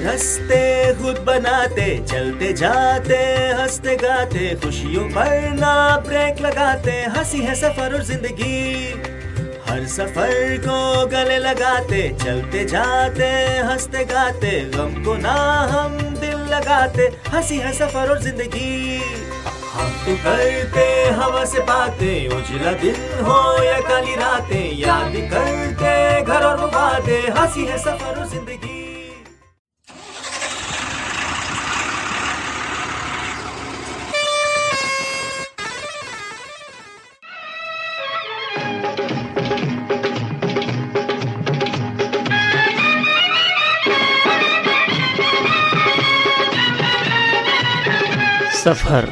रस्ते खुद बनाते, चलते जाते, हँसते गाते, खुशियों पर ना ब्रेक लगाते, हँसी है सफ़र और ज़िंदगी। हर सफ़र को गले लगाते, चलते जाते, हँसते गाते, गम को ना हम दिल लगाते, हँसी है सफ़र और ज़िंदगी। हम तो करते, हवा से बातें उजला दिन हो या काली रातें, याद करते, घर और वादे हँसी है सफ़र और ज़िंदगी। सफ़र।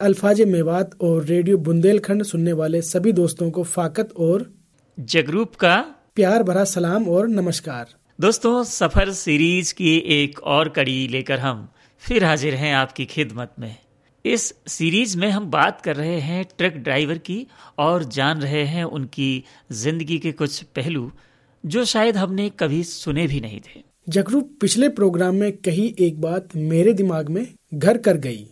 अल्फाज मेवात और रेडियो बुंदेलखंड सुनने वाले सभी दोस्तों को फाकत और जगरूप का प्यार भरा सलाम और नमस्कार। दोस्तों सफ़र सीरीज़ की एक और कड़ी लेकर हम फिर हाजिर हैं आपकी खिदमत में। इस सीरीज़ में हम बात कर रहे हैं ट्रक ड्राइवर की और जान रहे हैं उनकी ज़िंदगी के कुछ पहलू जो शायद हमने कभी सुने भी नहीं थे। जगरू पिछले प्रोग्राम में कही एक बात मेरे दिमाग में घर कर गई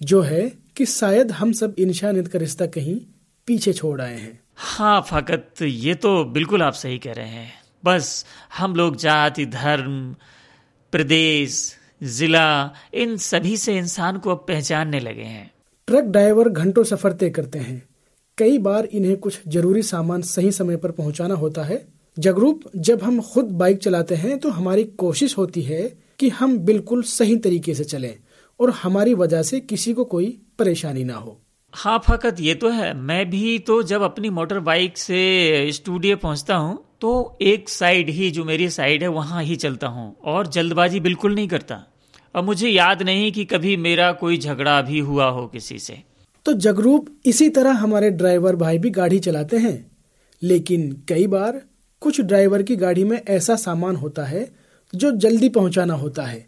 जो है कि शायद हम सब इंसानियत का रिश्ता कहीं पीछे छोड़ आए हैं। हाँ फाकत ये तो बिल्कुल आप सही कह रहे हैं। बस हम लोग जाति, धर्म, प्रदेश, जिला, इन सभी से इंसान को अब पहचानने लगे हैं। ट्रक ड्राइवर घंटों सफ़र तय करते हैं। कई बार इन्हें कुछ ज़रूरी सामान सही समय पर पहुंचाना होता है। जगरूप, जब हम खुद बाइक चलाते हैं तो हमारी कोशिश होती है कि हम बिल्कुल सही तरीके से चलें और हमारी वजह से किसी को कोई परेशानी ना हो। हाँ फकत ये तो है, मैं भी तो जब अपनी मोटर बाइक से स्टूडियो पहुँचता हूँ तो एक साइड ही, जो मेरी साइड है, वहाँ ही चलता हूँ, और जल्दबाजी बिल्कुल नहीं करता। और मुझे याद नहीं कि कभी मेरा कोई झगड़ा भी हुआ हो किसी से। तो जगरूप, इसी तरह हमारे ड्राइवर भाई भी गाड़ी चलाते हैं। लेकिन कई बार, कुछ ड्राइवर की गाड़ी में ऐसा सामान होता है, जो जल्दी पहुंचाना होता है,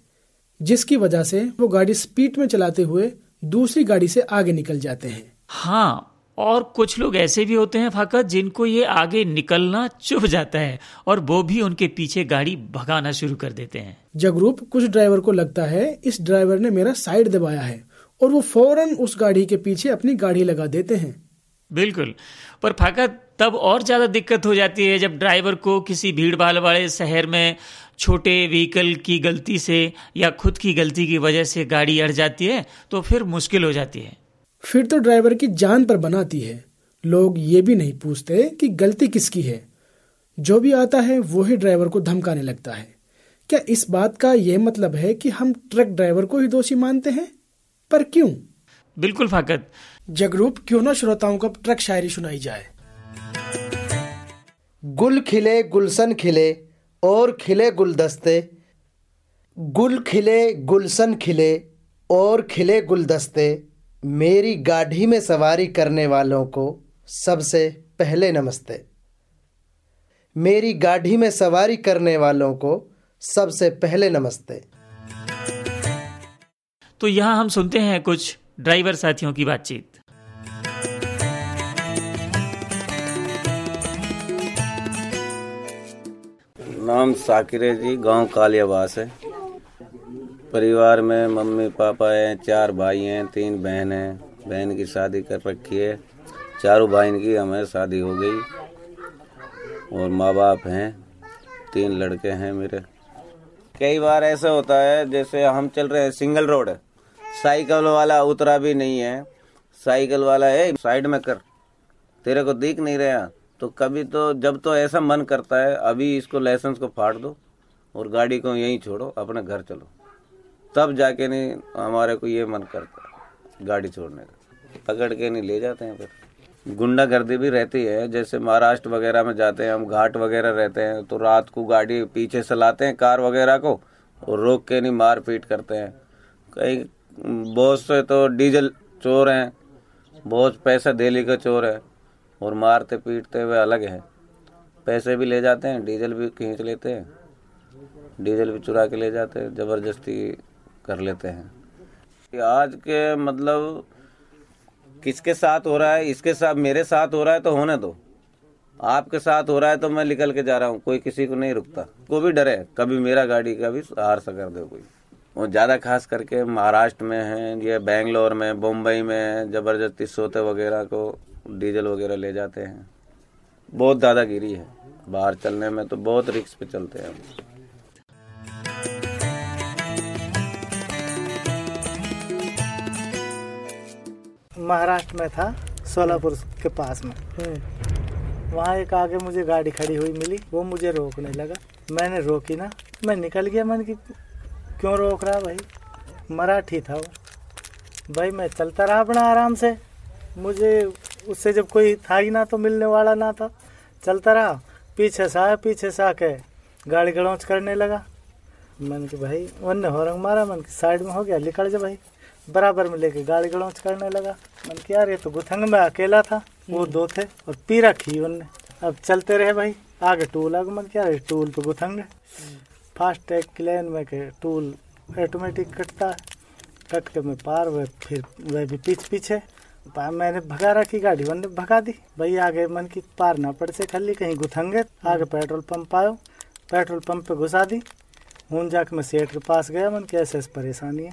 जिसकी वजह से वो गाड़ी स्पीड में चलाते हुए दूसरी गाड़ी से आगे निकल जाते हैं। हाँ और कुछ लोग ऐसे भी होते हैं फाकत जिनको ये आगे निकलना चुभ जाता है और वो भी उनके पीछे गाड़ी भगाना शुरू कर देते हैं। जगरूप कुछ ड्राइवर को लगता है इस ड्राइवर ने मेरा साइड दबाया है और वो फ़ौरन उस गाड़ी के पीछे अपनी गाड़ी लगा देते हैं। बिल्कुल। पर फाकत तब और ज़्यादा दिक्कत हो जाती है जब ड्राइवर को किसी भीड़ भाड़ वाले शहर में छोटे व्हीकल की गलती से या खुद की गलती की वजह से गाड़ी अड़ जाती है तो फिर मुश्किल हो जाती है। फिर तो ड्राइवर की जान पर बनाती है। लोग ये भी नहीं पूछते कि गलती किसकी है। जो भी आता है वो ही ड्राइवर को धमकाने लगता है। क्या इस बात का यह मतलब है कि हम ट्रक ड्राइवर को ही दोषी मानते हैं? पर क्यों? बिल्कुल फाकत। जगरूप क्यों ना श्रोताओं को ट्रक शायरी सुनाई जाए। गुल खिले गुलशन खिले और खिले गुलदस्ते। गुल खिले गुलशन खिले और खिले गुलदस्ते। मेरी गाढ़ी में सवारी करने वालों को सबसे पहले नमस्ते। मेरी गाढ़ी में सवारी करने वालों को सबसे पहले नमस्ते। तो यहाँ हम सुनते हैं कुछ ड्राइवर साथियों की बातचीत। नाम साकिर जी, गाँव कालियावास है। परिवार में मम्मी, पापा हैं, चार भाई हैं, तीन बहन हैं। बहन की शादी कर रखी है। चारों बहन की हमें शादी हो गई। और माँ बाप हैं। तीन लड़के हैं मेरे। कई बार ऐसा होता है, जैसे हम चल रहे हैं सिंगल रोड। साइकिल वाला उतरा भी नहीं है। साइकिल वाला है साइड में कर। तेरे को दिख नहीं रहा। तो कभी तो जब तो ऐसा मन करता है, अभी इसको लाइसेंस को फाड़ दो और गाड़ी को यहीं छोड़ो, अपने घर चलो। तब जाके नहीं हमारे को ये मन करता गाड़ी छोड़ने का। पकड़ के नहीं ले जाते हैं फिर। गुंडागर्दी भी रहती है, जैसे महाराष्ट्र वगैरह में जाते हैं, हम घाट वगैरह रहते हैं तो रात को गाड़ी पीछे से लाते हैं कार वगैरह को और रोक के नहीं मार पीट करते हैं। कई बहुत से तो डीजल चोर हैं, बहुत पैसा दिल्ली का चोर है। और मारते पीटते हुए अलग है। पैसे भी ले जाते हैं, डीजल भी खींच लेते हैं, डीजल भी चुरा के ले जाते हैं, ज़बरदस्ती कर लेते हैं। आज के मतलब किसके साथ हो रहा है, इसके साथ, मेरे साथ हो रहा है तो होने दो। आपके साथ हो रहा है तो मैं निकल के जा रहा हूँ, कोई किसी को नहीं रुकता। को भी डरे, कभी मेरा गाड़ी का भी हार सा कर दे कोई। और ज़्यादा खास करके महाराष्ट्र में है, ये बेंगलोर में, बम्बई में ज़बरदस्ती सोते वगैरह को डीजल वगैरह ले जाते हैं। बहुत दादागिरी है। बाहर चलने में तो बहुत रिक्स पे चलते हैं हम। महाराष्ट्र में था सोलापुर के पास में। वहाँ एक आगे मुझे गाड़ी खड़ी हुई मिली वो मुझे रोकने लगा। मैंने रोकी ना मैं निकल गया मैंने कि क्यों रोक रहा भाई? मराठी था वो। भाई मैं चलता रहा अपना आराम से। मुझे उससे जब कोई था ही ना तो मिलने वाला ना था। चलता रहा पीछे से आया पीछे से आके गाड़ी गड़ौच करने लगा। मैंने कि भाई उनने हॉर्न मारा मैंने कि साइड में हो गया निकल जा भाई। बराबर में लेके गाड़ी गड़ौच करने लगा। मैंने कि यार ये तो गुथंग में अकेला था वो दो थे और पी रखी उनने। अब चलते रहे भाई आगे टूल आगे मैंने क्या टूल पे गुथंग फास्ट टैग क्लेन में के टूल ऑटोमेटिक कटता है। कट के मैं पार वह फिर वह भी पीछे पीछे मैंने भगा रखी गाड़ी उनने भगा दी। भाई आगे मन की पार ना पड़ से खाली कहीं गुथंगे। आगे पेट्रोल पंप आयो पेट्रोल पंप पे घुसा दी। हूँ जाके मैं सेठ के पास गया मन कैसे ऐसे परेशानी है?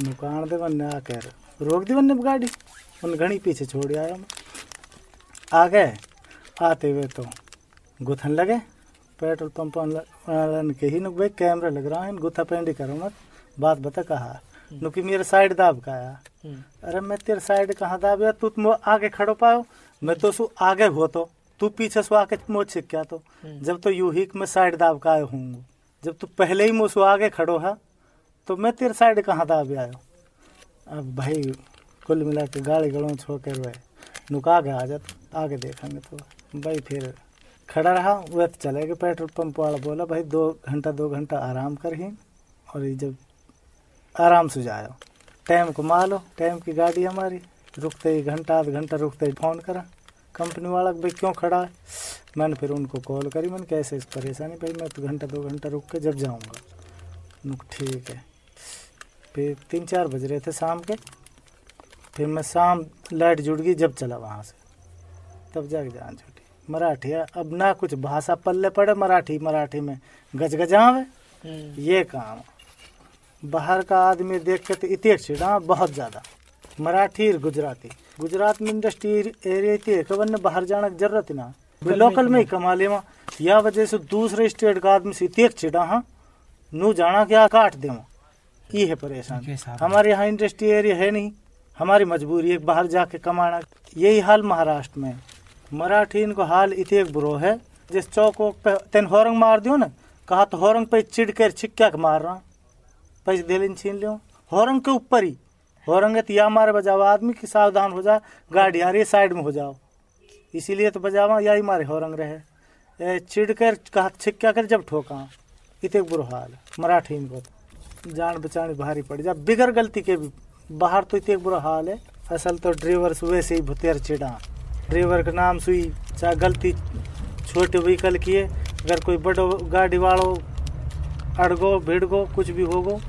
नुकान दे वन्ने आकर रोक दी वन्ने गाड़ी। उन घड़ी पीछे छोड़ आया मैं। आ गए। आते हुए तो गुथन लगे। पेट्रोल पंप के ही नुक भाई कैमरा लग रहा है गुथा पेंडी करो मत। बात बता कहा नुकी मेरे साइड दाब का आया। अरे मैं तेरे साइड कहाँ दाबिया तू तो मो- आगे खड़ो पायो। मैं तो सु आगे हो तो। तू पीछे से आके मोच छिक क्या तो? जब तो यू ही मैं साइड दाब का आयो हूँ। जब तू पहले ही मुझसे आगे खड़ो है तो मैं तेरे साइड कहाँ दाब आयो? अब भाई कुल मिला के गाड़ी गड़ों छोड़ कर वह नुका के आ जाते आगे देखेंगे तो। भाई फिर खड़ा रहा वह तो चले गए पेट्रोल पंप वाला बोला भाई दो घंटा दो घंटा आराम कर ही। और ये जब आराम से जाओ टाइम को मालो टाइम की गाड़ी हमारी। रुकते ही घंटा आध घंटा रुकते ही फ़ोन करा। कंपनी वाला भाई क्यों खड़ा है? मैंने फिर उनको कॉल करी। मैंने कैसे इस परेशानी भाई मैं तो घंटा दो घंटा रुक के जब जाऊँगा। ठीक है। फिर तीन चार बज रहे थे शाम के। फिर मैं शाम लाइट जुड़ गई जब चला वहाँ से। तब जाके जान छूटी। मराठी अब ना कुछ भाषा पल्ले पड़े मराठी मराठी में गजगजावे। ये काम। बाहर का आदमी देख के तो इतने छिड़ा बहुत ज़्यादा। मराठी और गुजराती। गुजरात में इंडस्ट्री एरिया इतनी है कि बाहर जाने की ज़रूरत ना। लोकल में ही कमा ले या वजह से दूसरे स्टेट का आदमी से इतने छिड़ा हाँ। नू जाना क्या काट दे ये है परेशान। हमारे यहाँ इंडस्ट्री एरिया है नहीं। हमारी मजबूरी है बाहर जाके कमाना। यही हाल महाराष्ट्र में। मराठी इनको हाल इतने बुरो है। जिस चौक वौक पे तेन होरंग मार दियो ना कहा तो होरंग पे चिड़ कर छिक्का के मार रहा। पैसे दिल छीन लियो होरंग के ऊपर ही। होरंग है तो या मारे बजाओ, आदमी की सावधान हो जा गाड़ी आ रही साइड में हो जाओ। इसीलिए तो बजावा या ही मारे होरंग रहे। चिड़ कर कहा छिक्का कर जब ठोका। इतने बुरो हाल मराठी में बहुत। जान बचानी भारी पड़। जा बिगर गलती के भी, बाहर तो इतने बुरा हाल है। असल तो ड्राइवर सुबह से ही भुतेर चिड़ा ड्राइवर का नाम सुई, चाहे गलती छोटे व्हीकल किए अगर कोई बड़ो गाड़ी वालो अड़गो, भिड़गो, कुछ भी होगो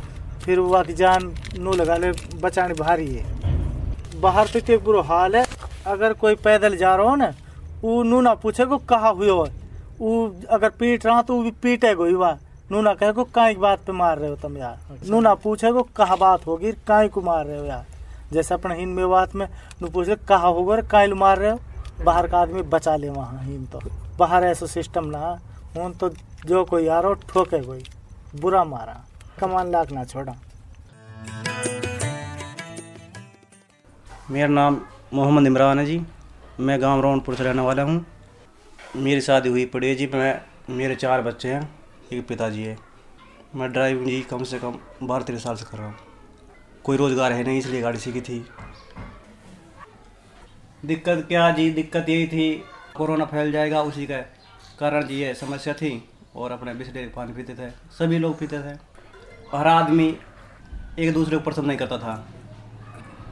फिर वहाँ की जान नू लगा ले बचानी भारी है। बाहर तो इतने बुरा हाल है। अगर कोई पैदल जा रहा हो ना वो नू ना पूछे को कहा हुए हो। वो अगर पीट रहा तो वो भी पीटे गो ही वहाँ नू ना कहे को काई बात पे मार रहे हो तुम यार। अच्छा। नू ना पूछे को कहा बात होगी काई को मार रहे हो यार। जैसे अपने हिंद में बात में नू पूछे कहा होगा काई मार रहे हो। बाहर का आदमी बचा ले वहाँ हिंद तो। बाहर ऐसा सिस्टम ना हूँ तो जो कोई यार हो ठोके कोई। बुरा मारा। कमान लाख ना छोड़ा. मेरा नाम मोहम्मद इमरान है जी। मैं गाँव रौनपुर से रहने वाला हूँ। मेरी शादी हुई पड़ी है जी, मैं, मेरे चार बच्चे हैं, एक पिताजी है। मैं ड्राइविंग जी कम से कम बारह तेरह साल से कर रहा हूँ। कोई रोज़गार है नहीं, इसलिए गाड़ी सीखी थी। दिक्कत क्या जी? दिक्कत यही थी, कोरोना फैल जाएगा, उसी का कारण जी ये समस्या थी और अपने बिस्लेरी पानी पीते थे। सभी लोग पीते थे। हर आदमी एक दूसरे को पसंद नहीं करता था।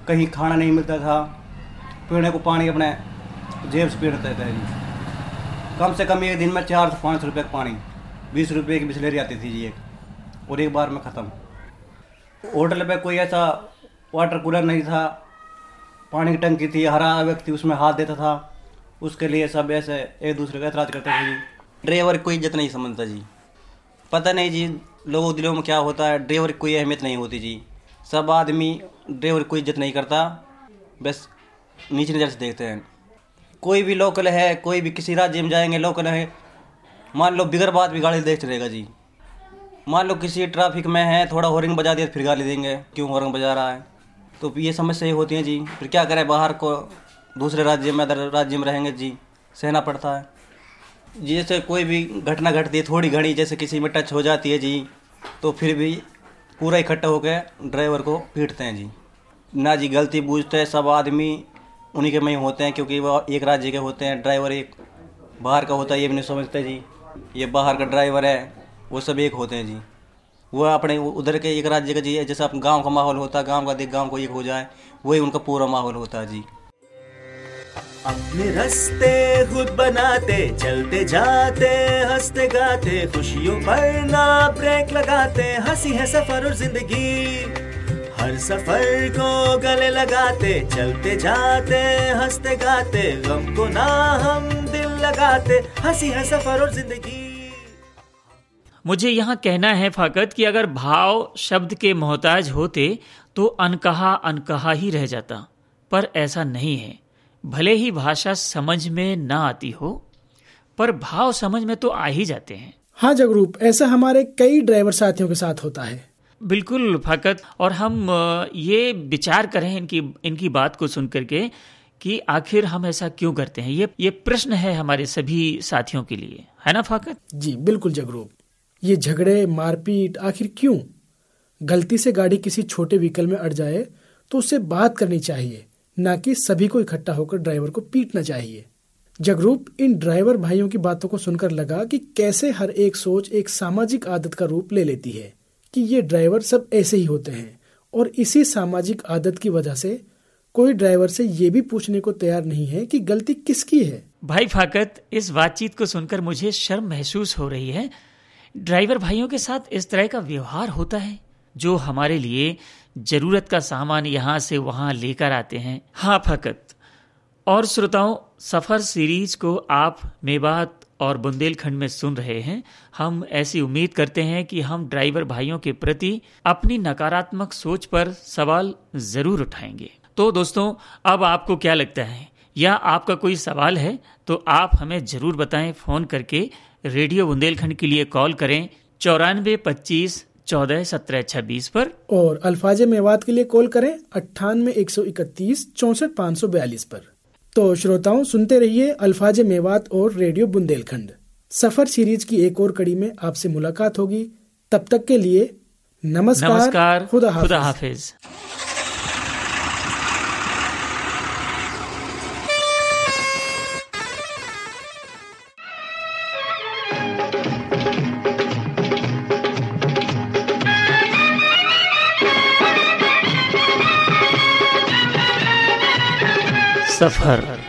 कहीं खाना नहीं मिलता था, पीने को पानी अपने जेब से पीड़ते थे कम से कम एक दिन में चार से पाँच सौ रुपये का पानी, बीस रुपये की बिस्लेरी आती थी जी एक, और एक बार में ख़त्म। होटल पे कोई ऐसा वाटर कूलर नहीं था, पानी की टंकी थी, हरा व्यक्ति उसमें हाथ देता था, उसके लिए सब ऐसे एक दूसरे का ऐतराज करते थे जी। ड्राइवर कोई इज़्ज़त नहीं समझता जी। पता नहीं जी लोगों दिलों में क्या होता है? ड्राइवर की कोई अहमियत नहीं होती जी। सब आदमी ड्राइवर कोई इज़्ज़त नहीं करता। बस नीचे नज़र से देखते हैं। कोई भी लोकल है, कोई भी किसी राज्य में जाएँगे लोकल है, मान लो बिगर बात भी गाड़ी देख चलेगा जी। मान लो किसी ट्रैफ़िक में है, थोड़ा हॉर्न बजा दिया तो फिर गाली देंगे, क्यों हॉर्न बजा रहा है? तो ये समस्या ही होती है जी। फिर क्या करें? बाहर को दूसरे राज्य में, अदर राज्य में रहेंगे जी। सहना पड़ता है। जैसे कोई भी घटना घटती है, थोड़ी घड़ी जैसे किसी में टच हो जाती है जी तो फिर भी पूरा इकट्ठा होकर ड्राइवर को पीटते हैं जी। ना जी गलती बूझते हैं, सब आदमी उन्हीं के में ही होते हैं, क्योंकि वह एक राज्य के होते हैं ड्राइवर एक बाहर का होता है, ये भी नहीं समझते जी। ये बाहर का ड्राइवर है, वो सब एक होते हैं जी। वह अपने उधर के एक राज्य का जी, जैसे अपने गाँव का माहौल होता है गाँव का देख गाँव को एक हो जाए, वही उनका पूरा माहौल होता है जी। अपने रास्ते खुद बनाते, चलते जाते, हँसते गाते, खुशियों पर ना ब्रेक लगाते, हँसी है सफ़र और ज़िंदगी। हर सफ़र को गले लगाते, चलते जाते, हँसते गाते, गम को ना हम दिल लगाते, हँसी है सफ़र और ज़िंदगी। मुझे यहाँ कहना है फाकत कि अगर भाव शब्द के मोहताज होते तो अनकहा अनकहा ही रह जाता, पर ऐसा नहीं है। भले ही भाषा समझ में ना आती हो पर भाव समझ में तो आ ही जाते हैं। हाँ जगरूप ऐसा हमारे कई ड्राइवर साथियों के साथ होता है। बिल्कुल फाकत। और हम ये विचार करें इनकी इनकी बात को सुन करके कि आखिर हम ऐसा क्यों करते हैं? ये ये प्रश्न है हमारे सभी साथियों के लिए। है ना फाकत? जी बिल्कुल जगरूप। ये झगड़े मारपीट आखिर क्यों? गलती से गाड़ी किसी छोटे व्हीकल में अड़ जाए तो उससे बात करनी चाहिए। ना कि सभी को इकट्ठा होकर ड्राइवर को पीटना चाहिए जगरूप इन ड्राइवर भाइयों की बातों को सुनकर लगा कि कैसे हर एक सोच एक सामाजिक आदत का रूप ले लेती है कि ये ड्राइवर सब ऐसे ही होते हैं और इसी सामाजिक आदत की वजह से कोई ड्राइवर से ये भी पूछने को तैयार नहीं है कि गलती किसकी है। भाई फाकत, इस बातचीत को सुनकर मुझे शर्म महसूस हो रही है। ड्राइवर भाइयों के साथ इस तरह का व्यवहार होता है, जो हमारे लिए ज़रूरत का सामान यहाँ से वहाँ लेकर आते हैं। हाँ फकत। और श्रोताओं, सफ़र सीरीज़ को आप मेवात और बुंदेलखंड में सुन रहे हैं। हम ऐसी उम्मीद करते हैं कि हम ड्राइवर भाइयों के प्रति अपनी नकारात्मक सोच पर सवाल ज़रूर उठाएँगे। तो दोस्तों, अब आपको क्या लगता है? या आपका कोई सवाल है तो आप हमें ज़रूर बताएँ। फ़ोन करके रेडियो बुंदेलखंड के लिए कॉल करें चौरानवे पच्चीस चौदह सत्रह छब्बीस पर। और अल्फाज मेवात के लिए कॉल करें अट्ठानवे एक सौ इकतीस चौसठ पाँच सौ बयालीस पर। तो श्रोताओं सुनते रहिए अल्फाज मेवात और रेडियो बुंदेलखंड। सफ़र सीरीज़ की एक और कड़ी में आपसे मुलाकात होगी। तब तक के लिए नमस्कार, नमस्कार खुदा हाफिज, खुदा हाफिज। हाफिज। सफ़र